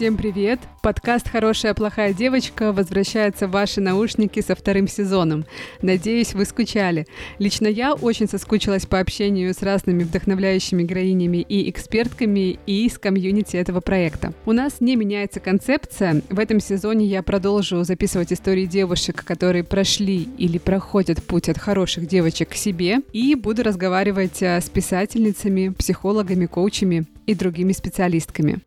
Всем привет! Подкаст «Хорошая плохая девочка» возвращается в ваши наушники со вторым сезоном. Надеюсь, вы скучали. Лично я очень соскучилась по общению с разными вдохновляющими героинями и экспертками и с комьюнити этого проекта. У нас не меняется концепция. В этом сезоне я продолжу записывать истории девушек, которые прошли или проходят путь от хороших девочек к себе, и буду разговаривать э, с писательницами, психологами, коучами и другими специалистками.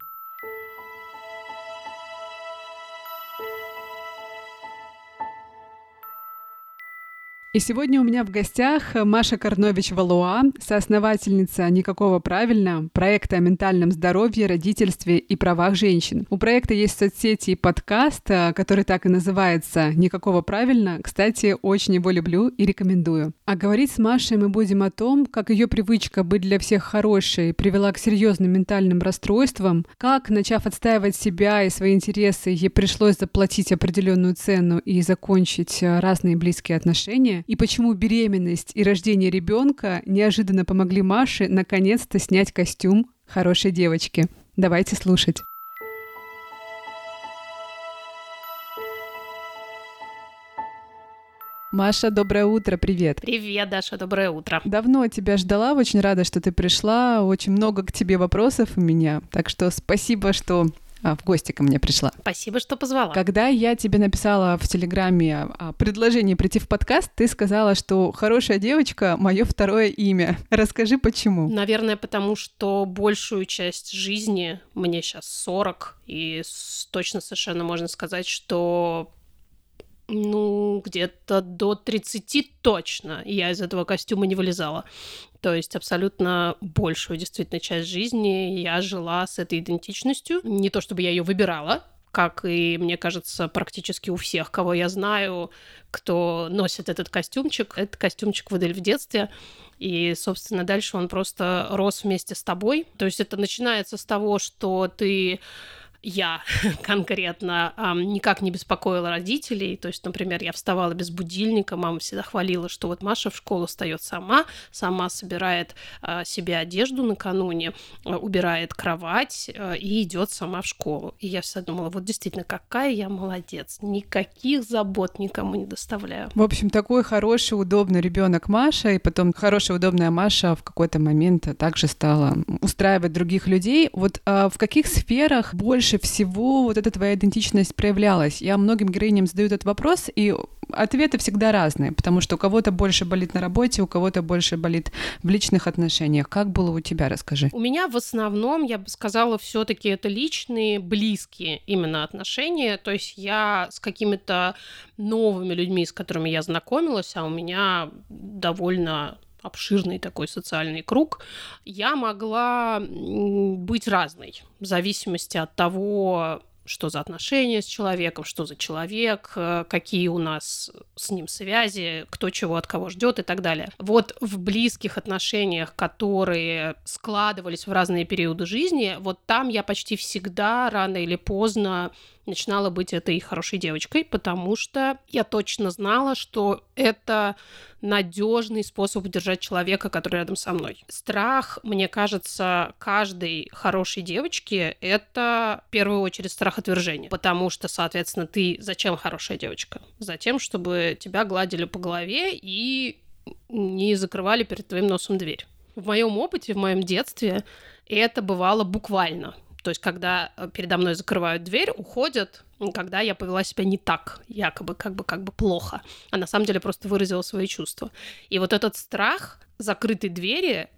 И сегодня у меня в гостях Маша Карнович-Валуа, соосновательница «Никакого правильно» проекта о ментальном здоровье, родительстве и правах женщин. У проекта есть соцсети и подкаст, э, который так и называется «Никакого правильно». Кстати, очень его люблю и рекомендую. А говорить с Машей мы будем о том, как ее привычка быть для всех хорошей привела к серьезным ментальным расстройствам, как, начав отстаивать себя и свои интересы, ей пришлось заплатить определенную цену и закончить э, разные близкие отношения, и почему беременность и рождение ребенка неожиданно помогли Маше наконец-то снять костюм хорошей девочки. Давайте слушать. Маша, доброе утро, привет. Привет, Даша, доброе утро. Давно тебя ждала, очень рада, что ты пришла, очень много к тебе вопросов у меня, так что спасибо, что в гости ко мне пришла. Спасибо, что позвала. Когда я тебе написала в Телеграме предложение прийти в подкаст, ты сказала, что хорошая девочка — мое второе имя. Расскажи, почему. Наверное, потому что большую часть жизни, мне сейчас 40, и точно совершенно можно сказать, что ну, где-то до 30 точно я из этого костюма не вылезала. То есть абсолютно большую действительно часть жизни я жила с этой идентичностью. Не то чтобы я ее выбирала, как и, мне кажется, практически у всех, кого я знаю, кто носит этот костюмчик. Этот костюмчик выдали в детстве, и, собственно, дальше он просто рос вместе с тобой. То есть это начинается с того, что ты я конкретно никак не беспокоила родителей. То есть, например, я вставала без будильника, мама всегда хвалила, что вот Маша в школу встает сама, сама собирает э, себе одежду накануне, э, убирает кровать э, и идет сама в школу. И я всегда думала, вот действительно, какая я молодец, никаких забот никому не доставляю. В общем, такой хороший, удобный ребенок Маша, и потом хорошая, удобная Маша в какой-то момент также стала устраивать других людей. Вот в каких сферах больше больше всего вот эта твоя идентичность проявлялась? Я многим героиням задаю этот вопрос, и ответы всегда разные, потому что у кого-то больше болит на работе, у кого-то больше болит в личных отношениях. Как было у тебя, расскажи. У меня в основном, я бы сказала, все таки это личные, близкие именно отношения. То есть я с какими-то новыми людьми, с которыми я знакомилась, а у меня довольно обширный такой социальный круг, я могла быть разной в зависимости от того, что за отношения с человеком, что за человек, э, какие у нас с ним связи, кто чего от кого ждет и так далее. Вот в близких отношениях, которые складывались в разные периоды жизни, вот там я почти всегда рано или поздно начинала быть этой хорошей девочкой, потому что я точно знала, что это надежный способ удержать человека, который рядом со мной. Страх, мне кажется, каждой хорошей девочки — это в первую очередь страх отвержения, потому что, соответственно, ты зачем хорошая девочка? Затем, чтобы тебя гладили по голове и не закрывали перед твоим носом дверь. В моем опыте, в моем детстве это бывало буквально. То есть, когда э, передо мной закрывают дверь, уходят, когда я повела себя не так, якобы как бы как бы плохо, а на самом деле просто выразила свои чувства. И вот этот страх закрытой двери,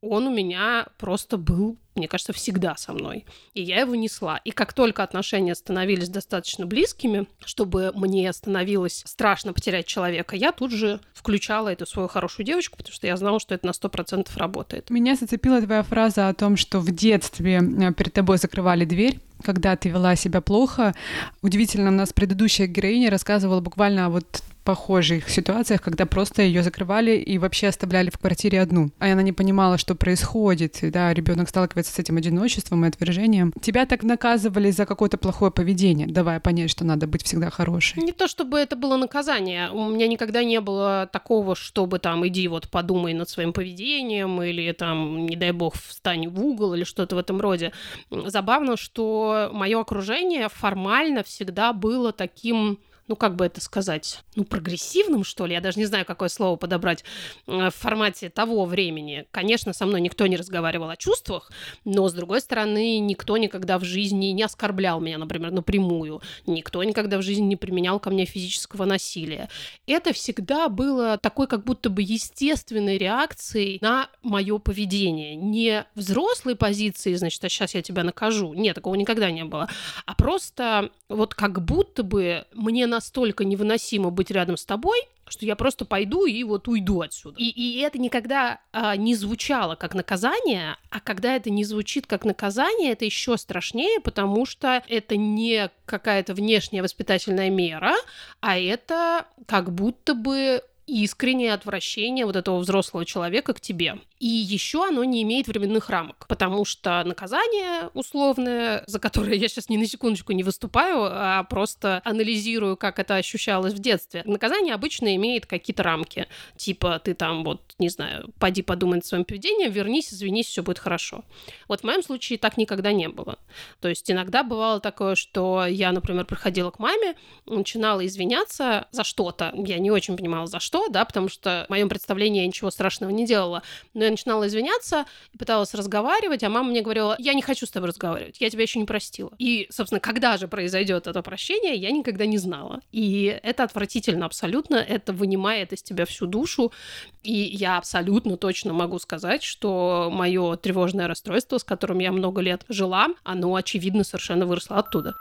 он у меня просто был мне кажется, всегда со мной. И я его несла. И как только отношения становились достаточно близкими, чтобы мне становилось страшно потерять человека, я тут же включала эту свою хорошую девочку, потому что я знала, что это на сто процентов работает. Меня зацепила твоя фраза о том, что в детстве э, перед тобой закрывали дверь, когда ты вела себя плохо. Удивительно, у нас предыдущая героиня рассказывала буквально вот похожих ситуациях, когда просто ее закрывали и вообще оставляли в квартире одну. А она не понимала, что происходит. И, да, ребенок сталкивается с этим одиночеством и отвержением. Тебя так наказывали за какое-то плохое поведение, давая понять, что надо быть всегда хорошей. Не то чтобы это было наказание. У меня никогда не было такого, чтобы там иди вот подумай над своим поведением или там, не дай бог, встань в угол или что-то в этом роде. Забавно, что мое окружение формально всегда было таким ну, как бы это сказать, ну, прогрессивным, что ли, я даже не знаю, какое слово подобрать э, в формате того времени. Конечно, со мной никто не разговаривал о чувствах, но, с другой стороны, никто никогда в жизни не оскорблял меня, например, напрямую. Никто никогда в жизни не применял ко мне физического насилия. Это всегда было такой как будто бы естественной реакцией на мое поведение. Не взрослой позиции, значит, а сейчас я тебя накажу. Нет, такого никогда не было. А просто вот как будто бы мне на настолько невыносимо быть рядом с тобой, что я просто пойду и вот уйду отсюда. И, и это никогда а, не звучало как наказание, а когда это не звучит как наказание, это еще страшнее, потому что это не какая-то внешняя воспитательная мера, а это как будто бы искреннее отвращение вот этого взрослого человека к тебе. И еще оно не имеет временных рамок, потому что наказание условное, за которое я сейчас ни на секундочку не выступаю, а просто анализирую, как это ощущалось в детстве. Наказание обычно имеет какие-то рамки, типа ты там вот, не знаю, поди подумай над своим поведением, вернись, извинись, все будет хорошо. Вот в моем случае так никогда не было. То есть иногда бывало такое, что я, например, приходила к маме, начинала извиняться за что-то, я не очень понимала за что, да, потому что в моем представлении я ничего страшного не делала, но начинала извиняться и пыталась разговаривать, а мама мне говорила, я не хочу с тобой разговаривать, я тебя еще не простила. И, собственно, когда же произойдет это прощение, я никогда не знала. И это отвратительно абсолютно, это вынимает из тебя всю душу, и я абсолютно точно могу сказать, что мое тревожное расстройство, с которым я много лет жила, оно, очевидно, совершенно выросло оттуда.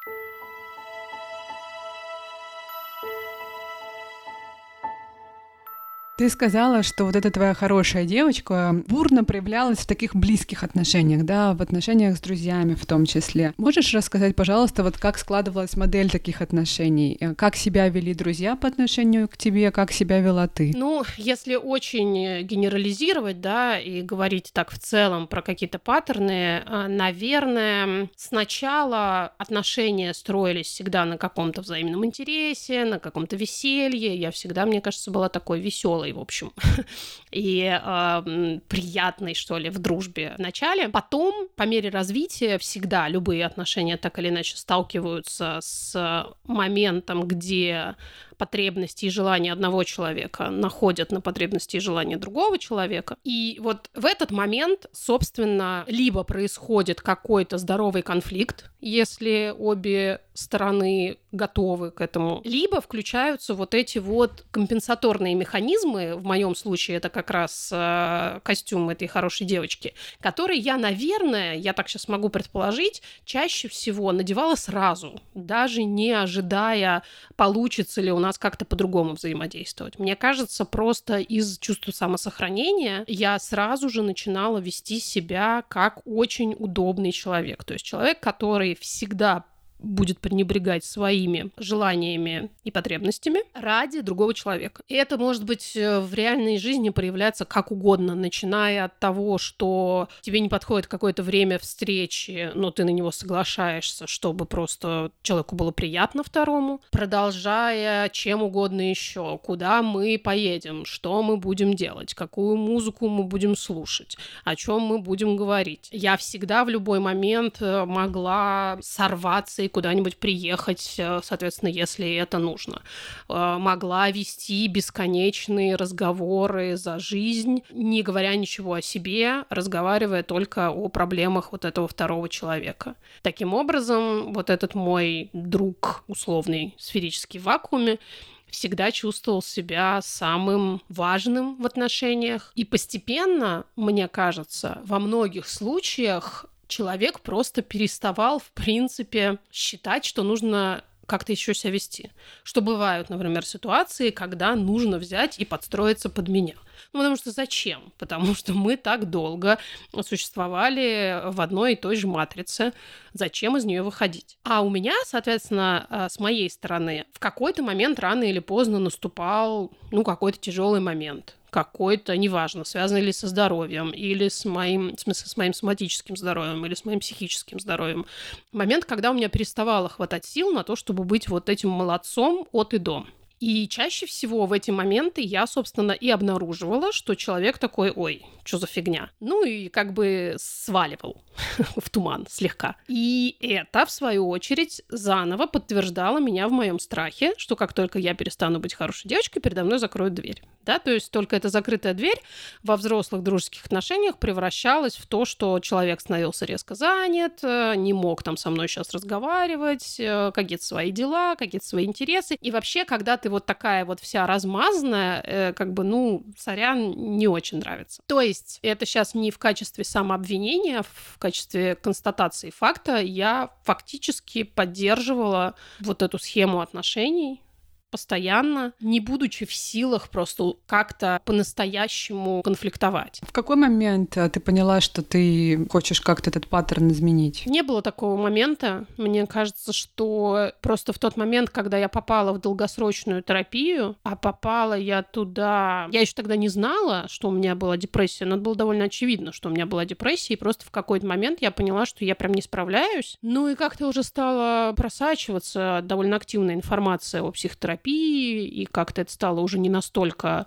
Ты сказала, что вот эта твоя хорошая девочка бурно проявлялась в таких близких отношениях, да, в отношениях с друзьями в том числе. Можешь рассказать, пожалуйста, вот как складывалась модель таких отношений? Э, как себя вели друзья по отношению к тебе, как себя вела ты? Ну, если очень генерализировать, да, и говорить так в целом про какие-то паттерны, э, наверное, сначала отношения строились всегда на каком-то взаимном интересе, на каком-то веселье. Я всегда, мне кажется, была такой веселой веселый, в общем, и э, приятный, что ли, в дружбе в начале. Потом, по мере развития, всегда любые отношения так или иначе сталкиваются с моментом, где потребности и желания одного человека находят на потребности и желания другого человека. И вот в этот момент, собственно, либо происходит какой-то здоровый конфликт, если обе стороны готовы к этому, либо включаются вот эти вот компенсаторные механизмы, в моем случае это как раз э, костюм этой хорошей девочки, который я, наверное, я так сейчас могу предположить, чаще всего надевала сразу, даже не ожидая, получится ли у нас как-то по-другому взаимодействовать. Мне кажется, просто из чувства самосохранения я сразу же начинала вести себя как очень удобный человек, то есть человек, который всегда будет пренебрегать своими желаниями и потребностями ради другого человека. И это может быть э, в реальной жизни проявляться как угодно, начиная от того, что тебе не подходит какое-то время встречи, но ты на него соглашаешься, чтобы просто человеку было приятно второму, продолжая чем угодно еще, куда мы поедем, что мы будем делать, какую музыку мы будем слушать, о чем мы будем говорить. Я всегда в любой момент э, могла сорваться и куда-нибудь приехать, э, соответственно, если это нужно. Э, могла вести бесконечные разговоры за жизнь, не говоря ничего о себе, разговаривая только о проблемах вот этого второго человека. Таким образом, вот этот мой друг, условный сферический в вакууме, всегда чувствовал себя самым важным в отношениях. И постепенно, мне кажется, во многих случаях человек просто переставал, в принципе, считать, что нужно как-то еще себя вести. Что бывают, например, ситуации, когда нужно взять и подстроиться под меня. Ну, потому что зачем? Потому что мы так долго существовали в одной и той же матрице. Зачем из нее выходить? А у меня, соответственно, э, с моей стороны, в какой-то момент рано или поздно наступал, ну, какой-то тяжелый момент какой-то, неважно, связанный ли со здоровьем, или с моим, в смысле, с моим соматическим здоровьем, или с моим психическим здоровьем. Момент, когда у меня переставало хватать сил на то, чтобы быть вот этим молодцом от и до. И чаще всего в эти моменты я, собственно, и обнаруживала, что человек такой, ой, что за фигня? Ну и как бы сваливал в туман слегка. И это, в свою очередь, заново подтверждало меня в моем страхе, что как только я перестану быть хорошей девочкой, передо мной закроют дверь. Да, то есть только эта закрытая дверь во взрослых дружеских отношениях превращалась в то, что человек становился резко занят, э, не мог там со мной сейчас разговаривать, э, какие-то свои дела, какие-то свои интересы. И вообще, когда ты вот такая вот вся размазанная, э, как бы, ну, сорян, не очень нравится. То есть это сейчас не в качестве самообвинения, в качестве констатации факта я фактически поддерживала вот эту схему отношений, постоянно, не будучи в силах просто как-то по-настоящему конфликтовать. В какой момент э, ты поняла, что ты хочешь как-то этот паттерн изменить? Не было такого момента. Мне кажется, что просто в тот момент, когда я попала в долгосрочную терапию, а попала я туда... Я еще тогда не знала, что у меня была депрессия, но это было довольно очевидно, что у меня была депрессия, и просто в какой-то момент я поняла, что я прям не справляюсь. Ну и как-то уже стала просачиваться довольно активная информация о психотерапии, терапии, и как-то это стало уже не настолько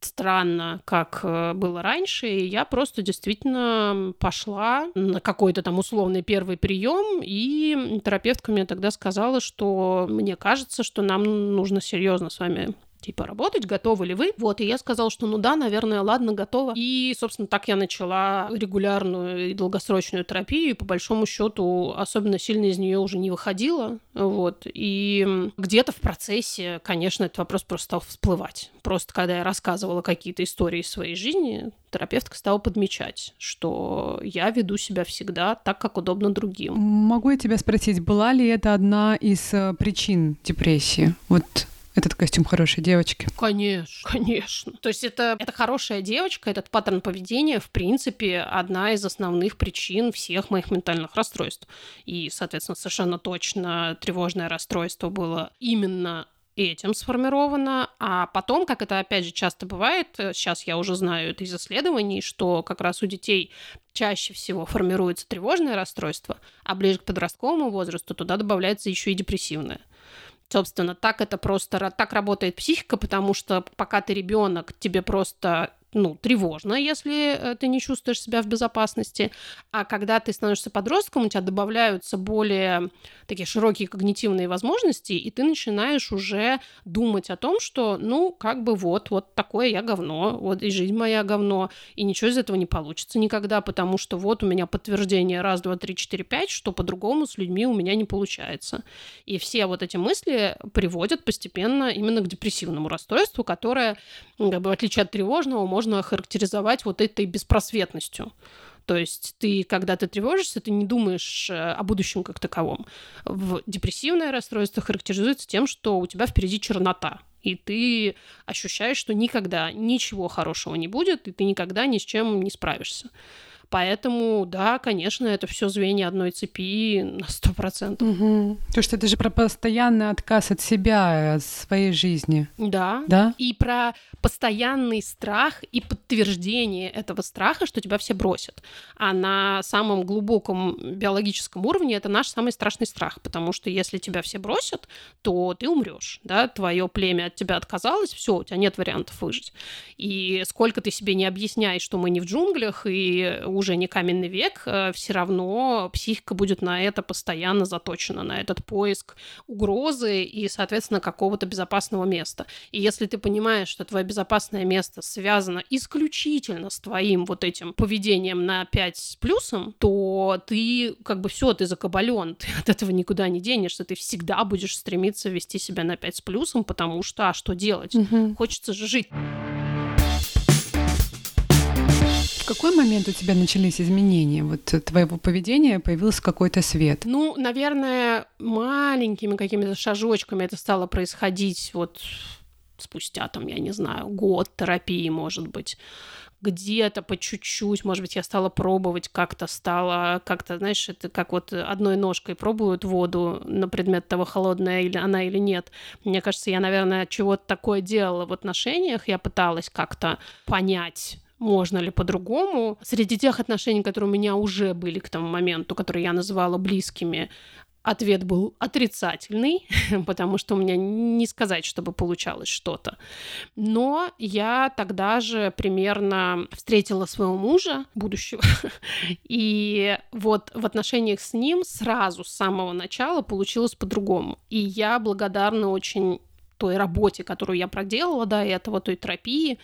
странно, как э, было раньше, и я просто действительно пошла на какой-то там условный первый прием, и терапевтка мне тогда сказала, что мне кажется, что нам нужно серьезно с вами типа, работать, готовы ли вы? Вот, и я сказала, что ну да, наверное, ладно, готова. И, собственно, так я начала регулярную и долгосрочную терапию, и по большому счету особенно сильно из нее уже не выходила, вот. И где-то в процессе, конечно, этот вопрос просто стал всплывать. Просто когда я рассказывала какие-то истории из своей жизни, терапевтка стала подмечать, что я веду себя всегда так, как удобно другим. Могу я тебя спросить, была ли это одна из э, причин депрессии? Вот этот костюм хорошей девочки. Конечно, конечно. То есть это, это хорошая девочка, этот паттерн поведения, в принципе, одна из основных причин всех моих ментальных расстройств. И, соответственно, совершенно точно тревожное расстройство было именно этим сформировано, а потом, как это опять же часто бывает, сейчас я уже знаю это из исследований, что как раз у детей чаще всего формируется тревожное расстройство, а ближе к подростковому возрасту туда добавляется еще и депрессивное. Собственно, так это просто, так работает психика, потому что пока ты ребенок, тебе просто ну, тревожно, если э, ты не чувствуешь себя в безопасности. А когда ты становишься подростком, у тебя добавляются более такие широкие когнитивные возможности, и ты начинаешь уже думать о том, что, ну, как бы вот, вот такое я говно, вот и жизнь моя говно, и ничего из этого не получится никогда, потому что вот у меня подтверждение раз, два, три, четыре, пять, что по-другому с людьми у меня не получается. И все вот эти мысли приводят постепенно именно к депрессивному расстройству, которое, как бы, в отличие от тревожного, может можно охарактеризовать вот этой беспросветностью. То есть ты, когда ты тревожишься, ты не думаешь э, о будущем как таковом. В депрессивное расстройство характеризуется тем, что у тебя впереди чернота, и ты ощущаешь, что никогда ничего хорошего не будет, и ты никогда ни с чем не справишься. Поэтому, да, конечно, это все звенья одной цепи на сто процентов. Угу. То, что это же про постоянный отказ от себя, от своей жизни. Да. Да. И про постоянный страх и подтверждение этого страха, что тебя все бросят. А на самом глубоком биологическом уровне это наш самый страшный страх, потому что если тебя все бросят, то ты умрешь, да, твое племя от тебя отказалось, все, у тебя нет вариантов выжить. И сколько ты себе не объясняешь, что мы не в джунглях и уже не каменный век, э, все равно психика будет на это постоянно заточена, на этот поиск угрозы и, соответственно, какого-то безопасного места. И если ты понимаешь, что твое безопасное место связано исключительно с твоим вот этим поведением на 5 с плюсом, то ты как бы все, ты закабален, ты от этого никуда не денешься, ты всегда будешь стремиться вести себя на 5 с плюсом, потому что, а что делать? Угу. Хочется же жить. Какой момент у тебя начались изменения? Вот твоего поведения появился какой-то свет? Ну, наверное, маленькими какими-то шажочками это стало происходить вот спустя, там, я не знаю, год терапии, может быть где-то по чуть-чуть, может быть, я стала пробовать, как-то стала, как-то, знаешь, это как вот одной ножкой пробуют воду на предмет того, холодная или она или нет. Мне кажется, я, наверное, чего-то такое делала в отношениях, я пыталась как-то понять, можно ли по-другому. Среди тех отношений, которые у меня уже были к тому моменту, которые я называла близкими, Ответ был отрицательный, потому что у меня не сказать, чтобы получалось что-то. Но я тогда же примерно встретила своего мужа, будущего, и вот в отношениях с ним сразу с самого начала получилось по-другому. И я благодарна очень той работе, которую я проделала до этого, той терапии,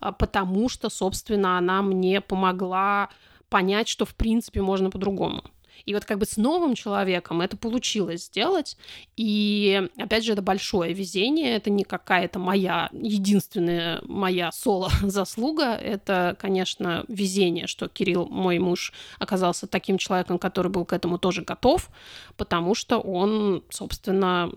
а, потому что, собственно, она мне помогла понять, что в принципе можно по-другому. И вот как бы с новым человеком это получилось сделать. И опять же, это большое везение, это не какая-то моя единственная моя соло-заслуга. Это, конечно, везение, что Кирилл, мой муж, оказался таким человеком, который был к этому тоже готов, потому что он, собственно,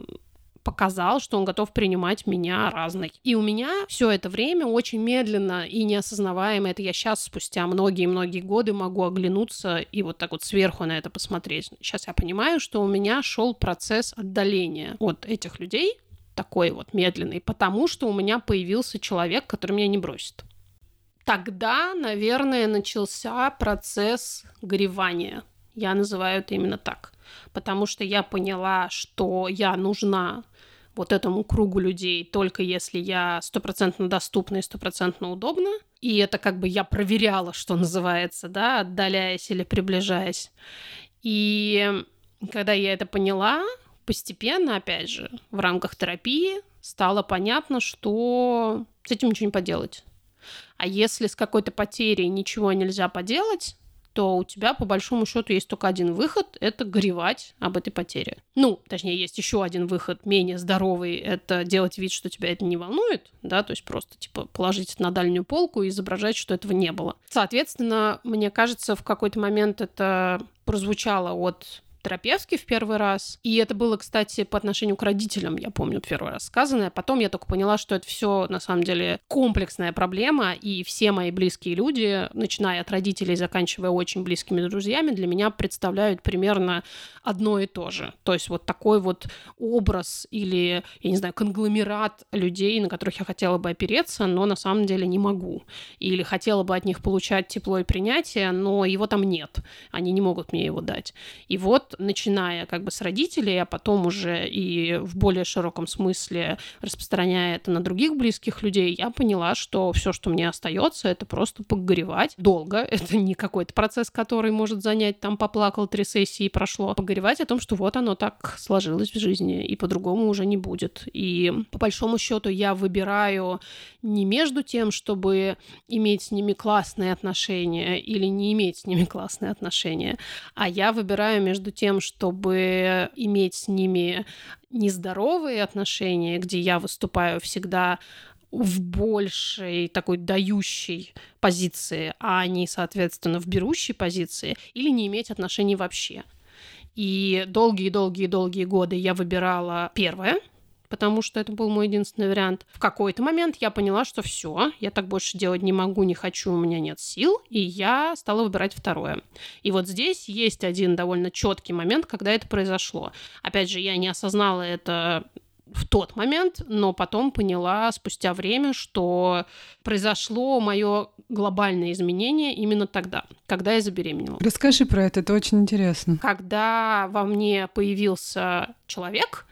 показал, что он готов принимать меня разной. И у меня все это время очень медленно и неосознаваемо, это я сейчас спустя многие-многие годы могу оглянуться и вот так вот сверху на это посмотреть. Сейчас я понимаю, что у меня шел процесс отдаления от этих людей, такой вот медленный, потому что у меня появился человек, который меня не бросит. Тогда, наверное, начался процесс горевания. Я называю это именно так. Потому что я поняла, что я нужна вот этому кругу людей только если я стопроцентно доступна и стопроцентно удобна. И это как бы я проверяла, что называется, да, отдаляясь или приближаясь. И когда я это поняла, постепенно, опять же, в рамках терапии стало понятно, что с этим ничего не поделать. А если с какой-то потерей ничего нельзя поделать, то у тебя, по большому счету, есть только один выход – это горевать об этой потере. Ну, точнее, есть еще один выход, менее здоровый – это делать вид, что тебя это не волнует, да, то есть просто, типа, положить на дальнюю полку и изображать, что этого не было. Соответственно, мне кажется, в какой-то момент это прозвучало от терапевтки в первый раз. И это было, кстати, по отношению к родителям, я помню, первый раз сказанное. Потом я только поняла, что это все на самом деле комплексная проблема, и все мои близкие люди, начиная от родителей, заканчивая очень близкими друзьями, для меня представляют примерно одно и то же. То есть вот такой вот образ или, я не знаю, конгломерат людей, на которых я хотела бы опереться, но на самом деле не могу. Или хотела бы от них получать тепло и принятие, но его там нет. Они не могут мне его дать. И начиная как бы с родителей, а потом уже и в более широком смысле распространяя это на других близких людей, я поняла, что все, что мне остается, это просто погоревать долго. Это не какой-то процесс, который может занять, там, поплакал три сессии и прошло. Погоревать о том, что вот оно так сложилось в жизни, и по-другому уже не будет. И по большому счету я выбираю не между тем, чтобы иметь с ними классные отношения или не иметь с ними классные отношения, а я выбираю между тем, чтобы иметь с ними нездоровые отношения, где я выступаю всегда в большей такой дающей позиции, а не, соответственно, в берущей позиции, или не иметь отношений вообще. И долгие-долгие-долгие годы я выбирала первое, потому что это был мой единственный вариант. В какой-то момент я поняла, что все, я так больше делать не могу, не хочу, у меня нет сил, и я стала выбирать второе. И вот здесь есть один довольно четкий момент, когда это произошло. Опять же, я не осознала это в тот момент, но потом поняла спустя время, что произошло мое глобальное изменение именно тогда, когда я забеременела. Расскажи про это, это очень интересно. Когда во мне появился человек,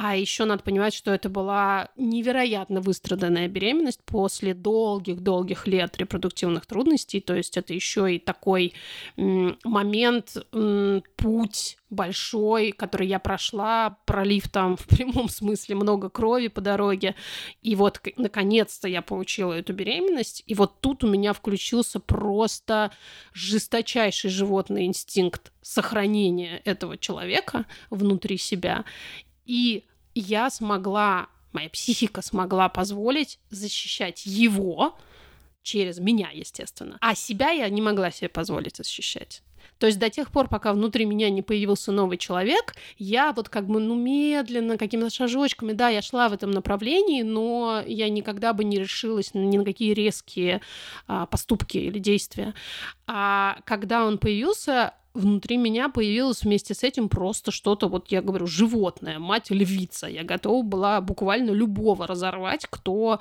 а еще надо понимать, что это была невероятно выстраданная беременность после долгих-долгих лет репродуктивных трудностей. То есть это еще и такой момент, путь большой, который я прошла, пролив там в прямом смысле много крови по дороге. И вот, наконец-то, я получила эту беременность. И вот тут у меня включился просто жесточайший животный инстинкт сохранения этого человека внутри себя. И я смогла, моя психика смогла позволить защищать его, через меня, естественно. А себя я не могла себе позволить защищать. То есть до тех пор, пока внутри меня не появился новый человек, я вот как бы, ну, медленно, какими-то шажочками, да, я шла в этом направлении, но я никогда бы не решилась ни на какие резкие а, поступки или действия. А когда он появился, внутри меня появилось вместе с этим просто что-то, вот я говорю, животное, мать львица. Я готова была буквально любого разорвать, кто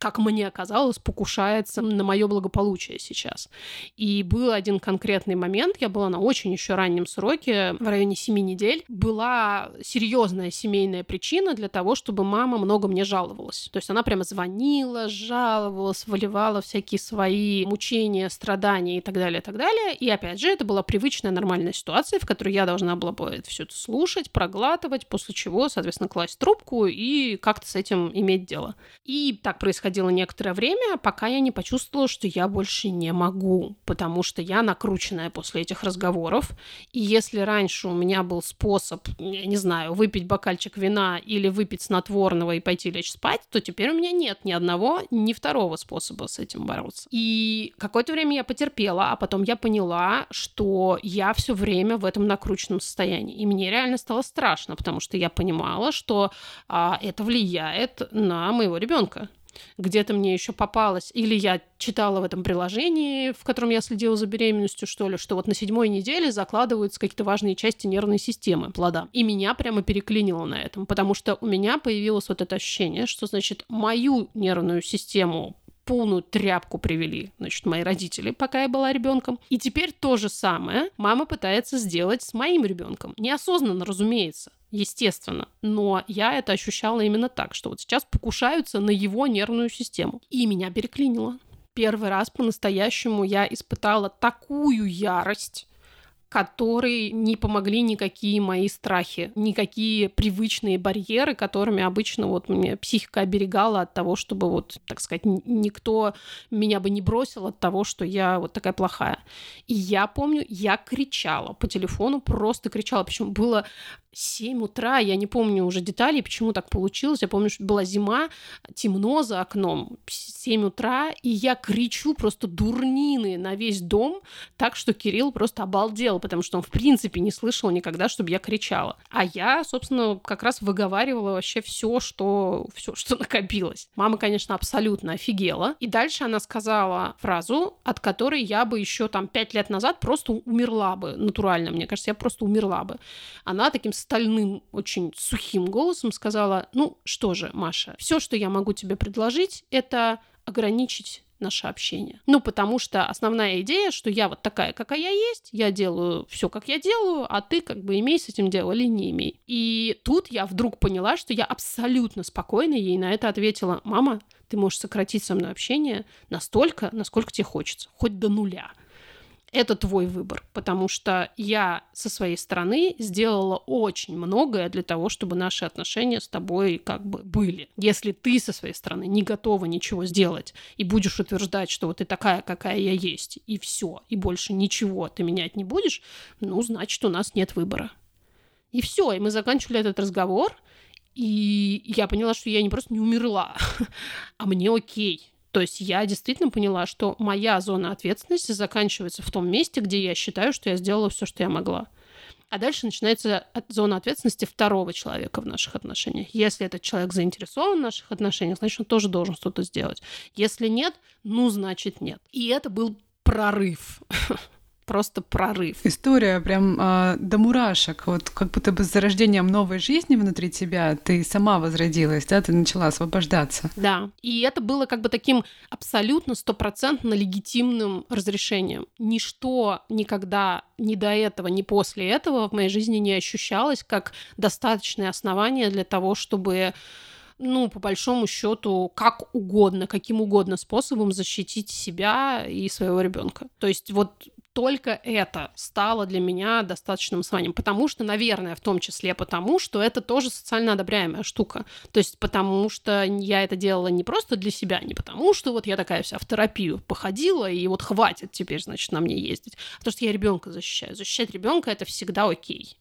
как мне оказалось, покушается на мое благополучие сейчас. И был один конкретный момент, я была на очень еще раннем сроке, в районе 7 недель, была серьезная семейная причина для того, чтобы мама много мне жаловалась. То есть она прямо звонила, жаловалась, выливала всякие свои мучения, страдания и так далее, и так далее. И опять же, это была привычная нормальная ситуация, в которой я должна была все это слушать, проглатывать, после чего, соответственно, класть трубку и как-то с этим иметь дело. И так происходило проходило некоторое время, пока я не почувствовала, что я больше не могу, потому что я накрученная после этих разговоров. И если раньше у меня был способ, я не знаю, выпить бокальчик вина или выпить снотворного и пойти лечь спать, то теперь у меня нет ни одного, ни второго способа с этим бороться. И какое-то время я потерпела, а потом я поняла, что я все время в этом накрученном состоянии. И мне реально стало страшно, потому что я понимала, что а, это влияет на моего ребенка где-то мне еще попалось, или я читала в этом приложении, в котором я следила за беременностью, что ли, что вот на седьмой неделе закладываются какие-то важные части нервной системы плода. И меня прямо переклинило на этом, потому что у меня появилось вот это ощущение, что, значит, мою нервную систему полную тряпку привели, значит, мои родители, пока я была ребенком. И теперь то же самое мама пытается сделать с моим ребенком. Неосознанно, разумеется естественно. Но я это ощущала именно так, что вот сейчас покушаются на его нервную систему. И меня переклинило. Первый раз по-настоящему я испытала такую ярость, которые не помогли никакие мои страхи, никакие привычные барьеры, которыми обычно вот мне психика оберегала от того, чтобы вот, так сказать, никто меня бы не бросил от того, что я вот такая плохая. И я помню, я кричала по телефону, просто кричала, причем было 7 утра, я не помню уже деталей, почему так получилось. Я помню, что была зима, темно за окном, 7 утра, и я кричу просто дурнины на весь дом, так что Кирилл просто обалдел, потому что он в принципе не слышал никогда, чтобы я кричала. А я, собственно, как раз выговаривала вообще все, что, все, что накопилось. Мама, конечно, абсолютно офигела. И дальше она сказала фразу, от которой я бы еще там 5 лет назад просто умерла бы натурально. Мне кажется, я просто умерла бы. Она таким стальным, очень сухим голосом сказала, ну что же, Маша, все, что я могу тебе предложить, это ограничить наше общение. Ну, потому что основная идея, что я вот такая, какая я есть, я делаю все, как я делаю, а ты как бы имей с этим дело или не имей. И тут я вдруг поняла, что я абсолютно спокойно ей на это ответила, мама, ты можешь сократить со мной общение настолько, насколько тебе хочется, хоть до нуля это твой выбор, потому что я со своей стороны сделала очень многое для того, чтобы наши отношения с тобой как бы были. Если ты со своей стороны не готова ничего сделать и будешь утверждать, что вот ты такая, какая я есть, и все, и больше ничего ты менять не будешь, ну, значит, у нас нет выбора. И все, и мы заканчивали этот разговор, и я поняла, что я не просто не умерла, а мне окей то есть я действительно поняла, что моя зона ответственности заканчивается в том месте, где я считаю, что я сделала все, что я могла. А дальше начинается зона ответственности второго человека в наших отношениях. Если этот человек заинтересован в наших отношениях, значит, он тоже должен что-то сделать. Если нет, ну, значит, нет. И это был прорыв. Просто прорыв. История прям э, до мурашек, вот как будто бы с зарождением новой жизни внутри тебя ты сама возродилась, да, ты начала освобождаться. Да, и это было как бы таким абсолютно стопроцентно легитимным разрешением. Ничто никогда ни до этого, ни после этого в моей жизни не ощущалось как достаточное основание для того, чтобы ну, по большому счету, как угодно, каким угодно способом защитить себя и своего ребенка. То есть вот только это стало для меня достаточным основанием. Потому что, наверное, в том числе потому, что это тоже социально одобряемая штука. То есть потому что я это делала не просто для себя, не потому что вот я такая вся в терапию походила, и вот хватит теперь, значит, на мне ездить. А то, что я ребенка защищаю. Защищать ребенка это всегда окей.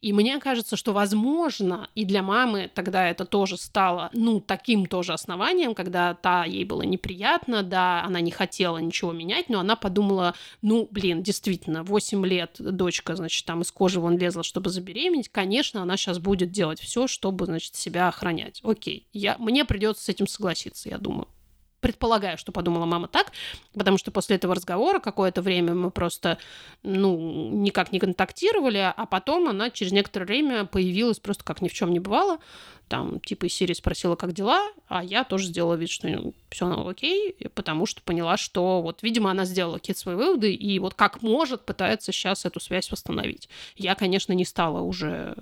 И мне кажется, что, возможно, и для мамы тогда это тоже стало, ну, таким тоже основанием, когда та ей было неприятно, да, она не хотела ничего менять, но она подумала, ну, блин, действительно, 8 лет дочка, значит, там из кожи вон лезла, чтобы забеременеть, конечно, она сейчас будет делать все, чтобы, значит, себя охранять. Окей, я, мне придется с этим согласиться, я думаю предполагаю, что подумала мама так, потому что после этого разговора какое-то время мы просто, ну, никак не контактировали, а потом она через некоторое время появилась просто как ни в чем не бывало, там, типа, из серии спросила, как дела, а я тоже сделала вид, что все ну, окей, потому что поняла, что вот, видимо, она сделала какие-то свои выводы, и вот как может пытается сейчас эту связь восстановить. Я, конечно, не стала уже,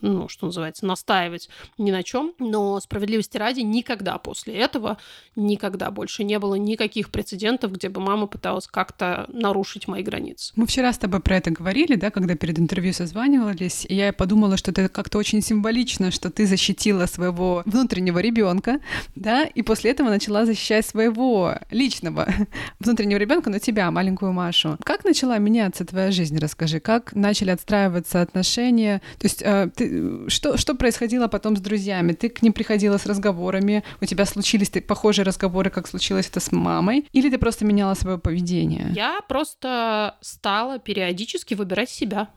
ну, что называется, настаивать ни на чем, но справедливости ради никогда после этого, никогда больше не было никаких прецедентов, где бы мама пыталась как-то нарушить мои границы. Мы вчера с тобой про это говорили, да, когда перед интервью созванивались, и я подумала, что это как-то очень символично, что ты защитила защитила своего внутреннего ребенка, да, и после этого начала защищать своего личного внутреннего ребенка, но тебя, маленькую Машу. Как начала меняться твоя жизнь, расскажи, как начали отстраиваться отношения, то есть э, ты, что, что происходило потом с друзьями? Ты к ним приходила с разговорами, у тебя случились похожие разговоры, как случилось это с мамой, или ты просто меняла свое поведение? Я просто стала периодически выбирать себя.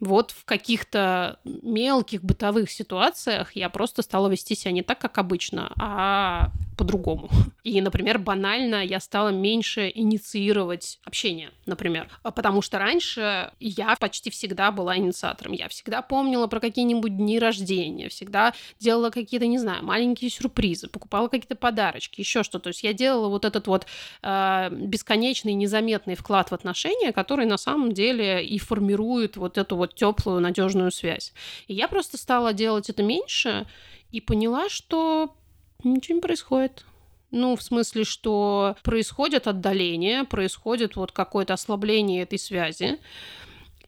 Вот в каких-то мелких бытовых ситуациях я просто стала вести себя не так, как обычно, а по-другому. И, например, банально я стала меньше инициировать общение, например. Потому что раньше я почти всегда была инициатором. Я всегда помнила про какие-нибудь дни рождения, всегда делала какие-то, не знаю, маленькие сюрпризы, покупала какие-то подарочки, еще что-то. То есть я делала вот этот вот э, бесконечный, незаметный вклад в отношения, который на самом деле и формирует вот эту вот теплую, надежную связь. И я просто стала делать это меньше и поняла, что Ничего не происходит. Ну, в смысле, что происходит отдаление, происходит вот какое-то ослабление этой связи.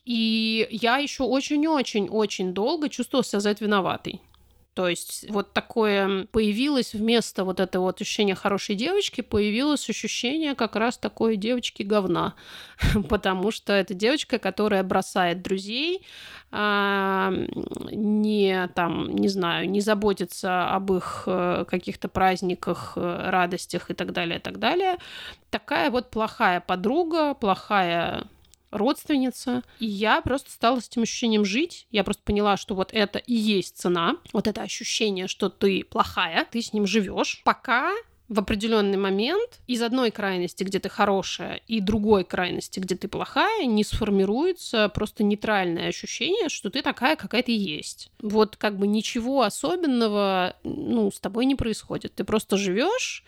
И я еще очень-очень-очень долго чувствовала себя за это виноватой. То есть вот такое появилось вместо вот этого вот ощущения хорошей девочки, появилось ощущение как раз такой девочки говна, потому что это девочка, которая бросает друзей, а, не там, не знаю, не заботится об их э, каких-то праздниках, э, радостях и так далее, и так далее. Такая вот плохая подруга, плохая родственница. И я просто стала с этим ощущением жить. Я просто поняла, что вот это и есть цена. Вот это ощущение, что ты плохая, ты с ним живешь. Пока в определенный момент из одной крайности, где ты хорошая, и другой крайности, где ты плохая, не сформируется просто нейтральное ощущение, что ты такая, какая ты есть. Вот как бы ничего особенного, ну, с тобой не происходит. Ты просто живешь,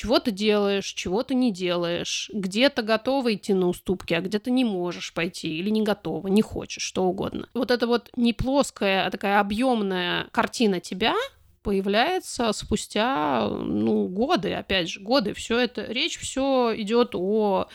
чего ты делаешь, чего ты не делаешь, где-то готова идти на уступки, а где-то не можешь пойти или не готова, не хочешь, что угодно. Вот это вот не плоская, а такая объемная картина тебя, появляется спустя ну, годы, опять же, годы. Все это, речь все идет о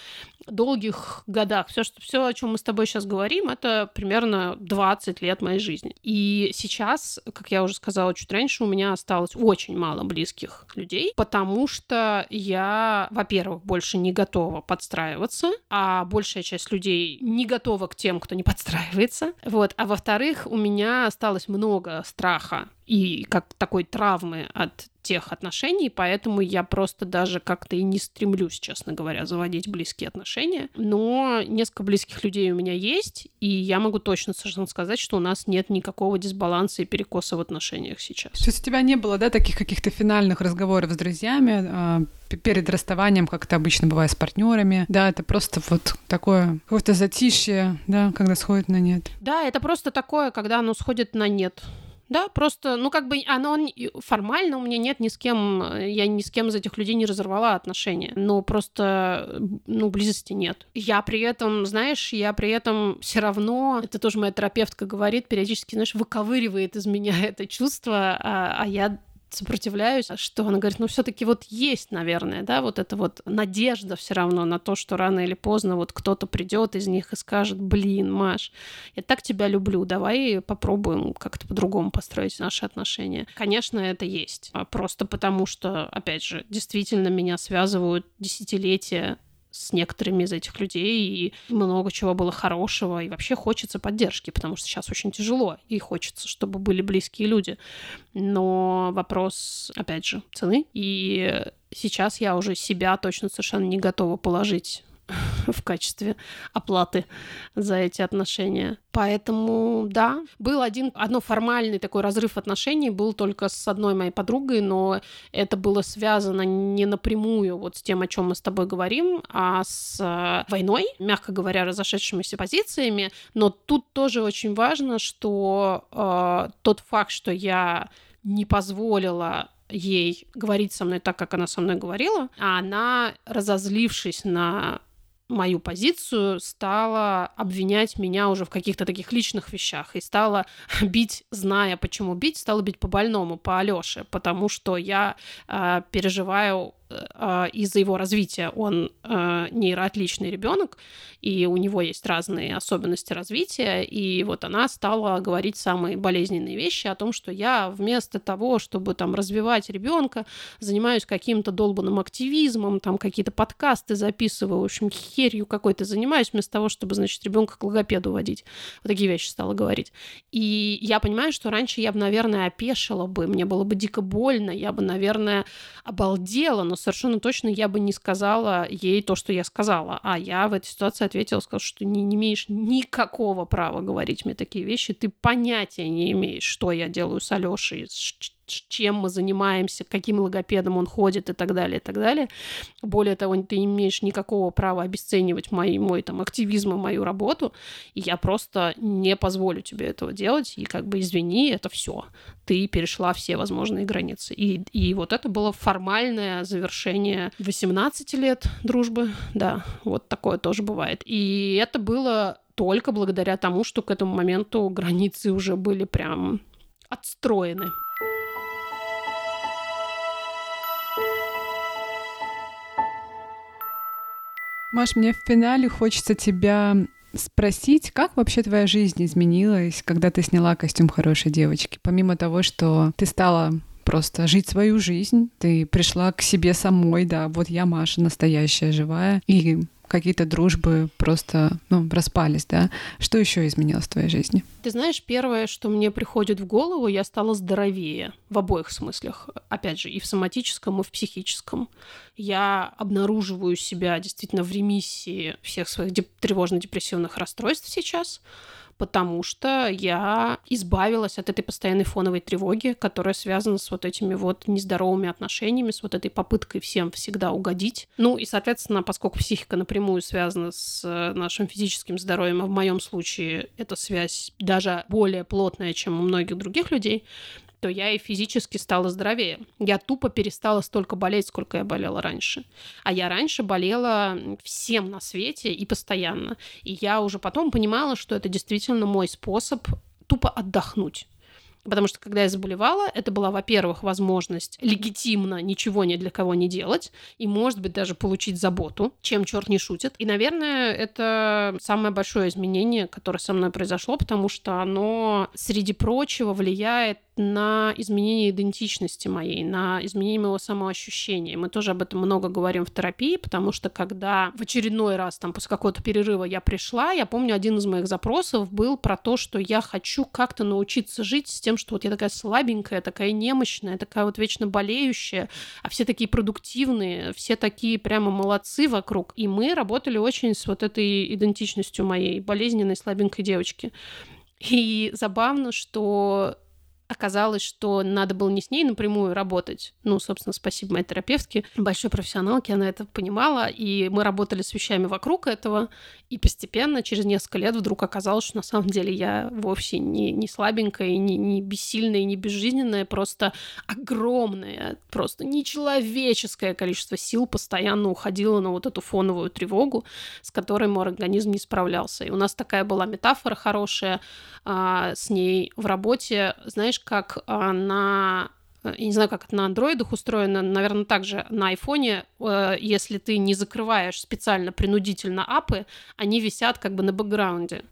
долгих годах. Все, что, все, о чем мы с тобой сейчас говорим, это примерно 20 лет моей жизни. И сейчас, как я уже сказала чуть раньше, у меня осталось очень мало близких людей, потому что я, во-первых, больше не готова подстраиваться, а большая часть людей не готова к тем, кто не подстраивается. Вот. А во-вторых, у меня осталось много страха и как такой травмы от тех отношений, поэтому я просто даже как-то и не стремлюсь, честно говоря, заводить близкие отношения. Но несколько близких людей у меня есть, и я могу точно совершенно сказать, что у нас нет никакого дисбаланса и перекоса в отношениях сейчас. То есть у тебя не было, да, таких каких-то финальных разговоров с друзьями э, перед расставанием, как это обычно бывает с партнерами? Да, это просто вот такое какое-то затишье, да, когда сходит на нет. Да, это просто такое, когда оно сходит на нет. Да, просто, ну, как бы оно формально у меня нет ни с кем, я ни с кем из этих людей не разорвала отношения, но просто, ну, близости нет. Я при этом, знаешь, я при этом все равно, это тоже моя терапевтка говорит, периодически, знаешь, выковыривает из меня это чувство, а, а я сопротивляюсь, что она говорит, ну все-таки вот есть, наверное, да, вот эта вот надежда все равно на то, что рано или поздно вот кто-то придет из них и скажет, блин, Маш, я так тебя люблю, давай попробуем как-то по-другому построить наши отношения. Конечно, это есть, а просто потому что, опять же, действительно меня связывают десятилетия с некоторыми из этих людей, и много чего было хорошего, и вообще хочется поддержки, потому что сейчас очень тяжело, и хочется, чтобы были близкие люди. Но вопрос, опять же, цены, и сейчас я уже себя точно совершенно не готова положить в качестве оплаты за эти отношения. Поэтому, да, был один, одно формальный такой разрыв отношений, был только с одной моей подругой, но это было связано не напрямую вот с тем, о чем мы с тобой говорим, а с э, войной, мягко говоря, разошедшимися позициями. Но тут тоже очень важно, что э, тот факт, что я не позволила ей говорить со мной так, как она со мной говорила, а она, разозлившись на мою позицию, стала обвинять меня уже в каких-то таких личных вещах и стала бить, зная, почему бить, стала бить по больному, по Алёше, потому что я э, переживаю из-за его развития. Он э, нейроотличный ребенок, и у него есть разные особенности развития, и вот она стала говорить самые болезненные вещи о том, что я вместо того, чтобы там развивать ребенка, занимаюсь каким-то долбанным активизмом, там какие-то подкасты записываю, в общем, херью какой-то занимаюсь, вместо того, чтобы, значит, ребенка к логопеду водить. Вот такие вещи стала говорить. И я понимаю, что раньше я бы, наверное, опешила бы, мне было бы дико больно, я бы, наверное, обалдела, но совершенно точно я бы не сказала ей то, что я сказала. А я в этой ситуации ответила, сказала, что не, не имеешь никакого права говорить мне такие вещи, ты понятия не имеешь, что я делаю с Алешей, чем мы занимаемся, каким логопедом он ходит и так далее, и так далее. Более того, ты не имеешь никакого права обесценивать мой, мой там, активизм и мою работу, и я просто не позволю тебе этого делать, и как бы извини, это все. Ты перешла все возможные границы. И, и вот это было формальное завершение 18 лет дружбы, да, вот такое тоже бывает. И это было только благодаря тому, что к этому моменту границы уже были прям отстроены. Маш, мне в финале хочется тебя спросить, как вообще твоя жизнь изменилась, когда ты сняла костюм хорошей девочки? Помимо того, что ты стала просто жить свою жизнь, ты пришла к себе самой, да, вот я Маша, настоящая, живая, и какие-то дружбы просто ну, распались, да? Что еще изменилось в твоей жизни? Ты знаешь, первое, что мне приходит в голову, я стала здоровее в обоих смыслах. Опять же, и в соматическом, и в психическом. Я обнаруживаю себя действительно в ремиссии всех своих деп- тревожно-депрессивных расстройств сейчас потому что я избавилась от этой постоянной фоновой тревоги, которая связана с вот этими вот нездоровыми отношениями, с вот этой попыткой всем всегда угодить. Ну и, соответственно, поскольку психика напрямую связана с э, нашим физическим здоровьем, а в моем случае эта связь даже более плотная, чем у многих других людей, то я и физически стала здоровее. Я тупо перестала столько болеть, сколько я болела раньше. А я раньше болела всем на свете и постоянно. И я уже потом понимала, что это действительно мой способ тупо отдохнуть. Потому что когда я заболевала, это была, во-первых, возможность легитимно ничего ни для кого не делать, и, может быть, даже получить заботу, чем черт не шутит. И, наверное, это самое большое изменение, которое со мной произошло, потому что оно, среди прочего, влияет на изменение идентичности моей, на изменение моего самоощущения. Мы тоже об этом много говорим в терапии, потому что когда в очередной раз, там, после какого-то перерыва я пришла, я помню, один из моих запросов был про то, что я хочу как-то научиться жить с тем, что вот я такая слабенькая, такая немощная, такая вот вечно болеющая, а все такие продуктивные, все такие прямо молодцы вокруг. И мы работали очень с вот этой идентичностью моей болезненной слабенькой девочки. И забавно, что оказалось, что надо было не с ней напрямую работать. Ну, собственно, спасибо моей терапевтке, большой профессионалке, она это понимала, и мы работали с вещами вокруг этого, и постепенно, через несколько лет, вдруг оказалось, что на самом деле я вовсе не, не слабенькая, не, не бессильная, не безжизненная, просто огромное, просто нечеловеческое количество сил постоянно уходило на вот эту фоновую тревогу, с которой мой организм не справлялся. И у нас такая была метафора хорошая а, с ней в работе, знаешь, знаешь, как а, на э, я не знаю, как это на андроидах устроено, наверное, также на айфоне, э, если ты не закрываешь специально принудительно апы, они висят как бы на бэкграунде.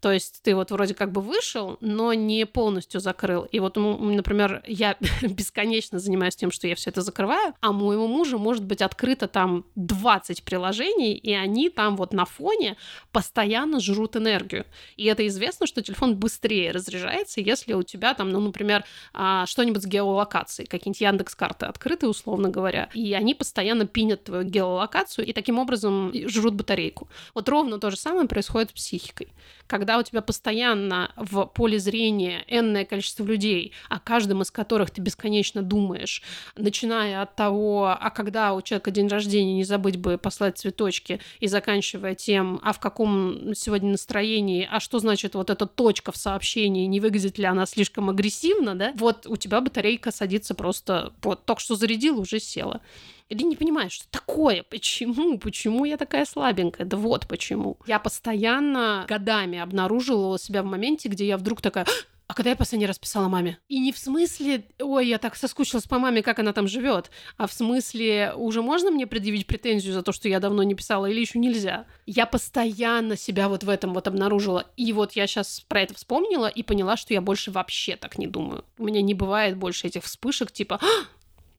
То есть ты вот вроде как бы вышел, но не полностью закрыл. И вот, например, я бесконечно занимаюсь тем, что я все это закрываю, а моему мужу может быть открыто там 20 приложений, и они там вот на фоне постоянно жрут энергию. И это известно, что телефон быстрее разряжается, если у тебя там, ну, например, а, что-нибудь с геолокацией, какие-нибудь Яндекс карты открыты, условно говоря, и они постоянно пинят твою геолокацию и таким образом жрут батарейку. Вот ровно то же самое происходит с психикой. Когда у тебя постоянно в поле зрения энное количество людей, о каждом из которых ты бесконечно думаешь, начиная от того, а когда у человека день рождения, не забыть бы послать цветочки, и заканчивая тем, а в каком сегодня настроении, а что значит вот эта точка в сообщении, не выглядит ли она слишком агрессивно, да, вот у тебя батарейка садится просто, вот только что зарядил, уже села. И ты не понимаешь, что такое, почему, почему я такая слабенькая, да вот почему. Я постоянно годами обнаруживала себя в моменте, где я вдруг такая, а когда я последний раз писала маме? И не в смысле, ой, я так соскучилась по маме, как она там живет, а в смысле, уже можно мне предъявить претензию за то, что я давно не писала, или еще нельзя? Я постоянно себя вот в этом вот обнаружила. И вот я сейчас про это вспомнила и поняла, что я больше вообще так не думаю. У меня не бывает больше этих вспышек, типа, «А,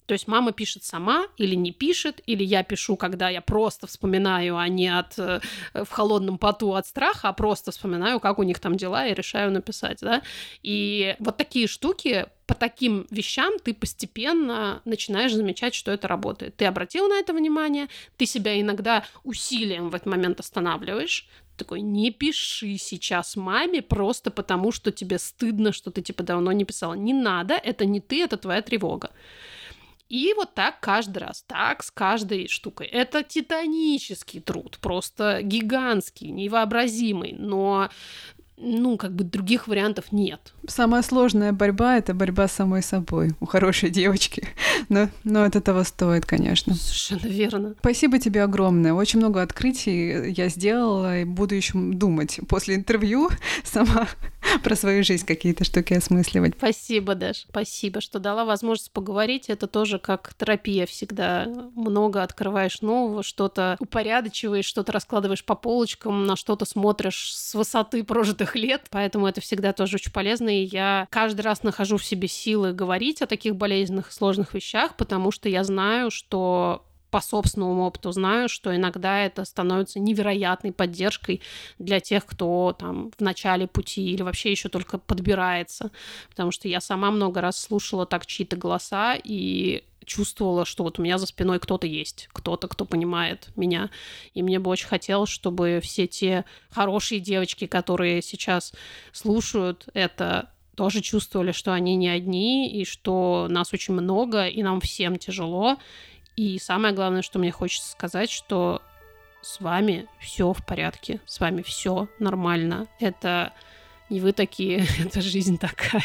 то есть мама пишет сама или не пишет, или я пишу, когда я просто вспоминаю, а не от, э, в холодном поту от страха, а просто вспоминаю, как у них там дела, и решаю написать, да. И вот такие штуки, по таким вещам ты постепенно начинаешь замечать, что это работает. Ты обратил на это внимание, ты себя иногда усилием в этот момент останавливаешь, такой, не пиши сейчас маме просто потому, что тебе стыдно, что ты типа давно не писала. Не надо, это не ты, это твоя тревога. И вот так каждый раз, так с каждой штукой. Это титанический труд, просто гигантский, невообразимый, но ну, как бы других вариантов нет. Самая сложная борьба — это борьба с самой собой у хорошей девочки. Но, но это того стоит, конечно. Совершенно верно. Спасибо тебе огромное. Очень много открытий я сделала и буду еще думать после интервью сама про свою жизнь какие-то штуки осмысливать. Спасибо, Даш. Спасибо, что дала возможность поговорить. Это тоже как терапия всегда. Много открываешь нового, что-то упорядочиваешь, что-то раскладываешь по полочкам, на что-то смотришь с высоты прожитых лет. Поэтому это всегда тоже очень полезно. И я каждый раз нахожу в себе силы говорить о таких болезненных, сложных вещах, потому что я знаю, что по собственному опыту знаю, что иногда это становится невероятной поддержкой для тех, кто там в начале пути или вообще еще только подбирается. Потому что я сама много раз слушала так чьи-то голоса и чувствовала, что вот у меня за спиной кто-то есть, кто-то, кто понимает меня. И мне бы очень хотелось, чтобы все те хорошие девочки, которые сейчас слушают это, тоже чувствовали, что они не одни, и что нас очень много, и нам всем тяжело, и самое главное, что мне хочется сказать, что с вами все в порядке, с вами все нормально. Это не вы такие, это жизнь такая.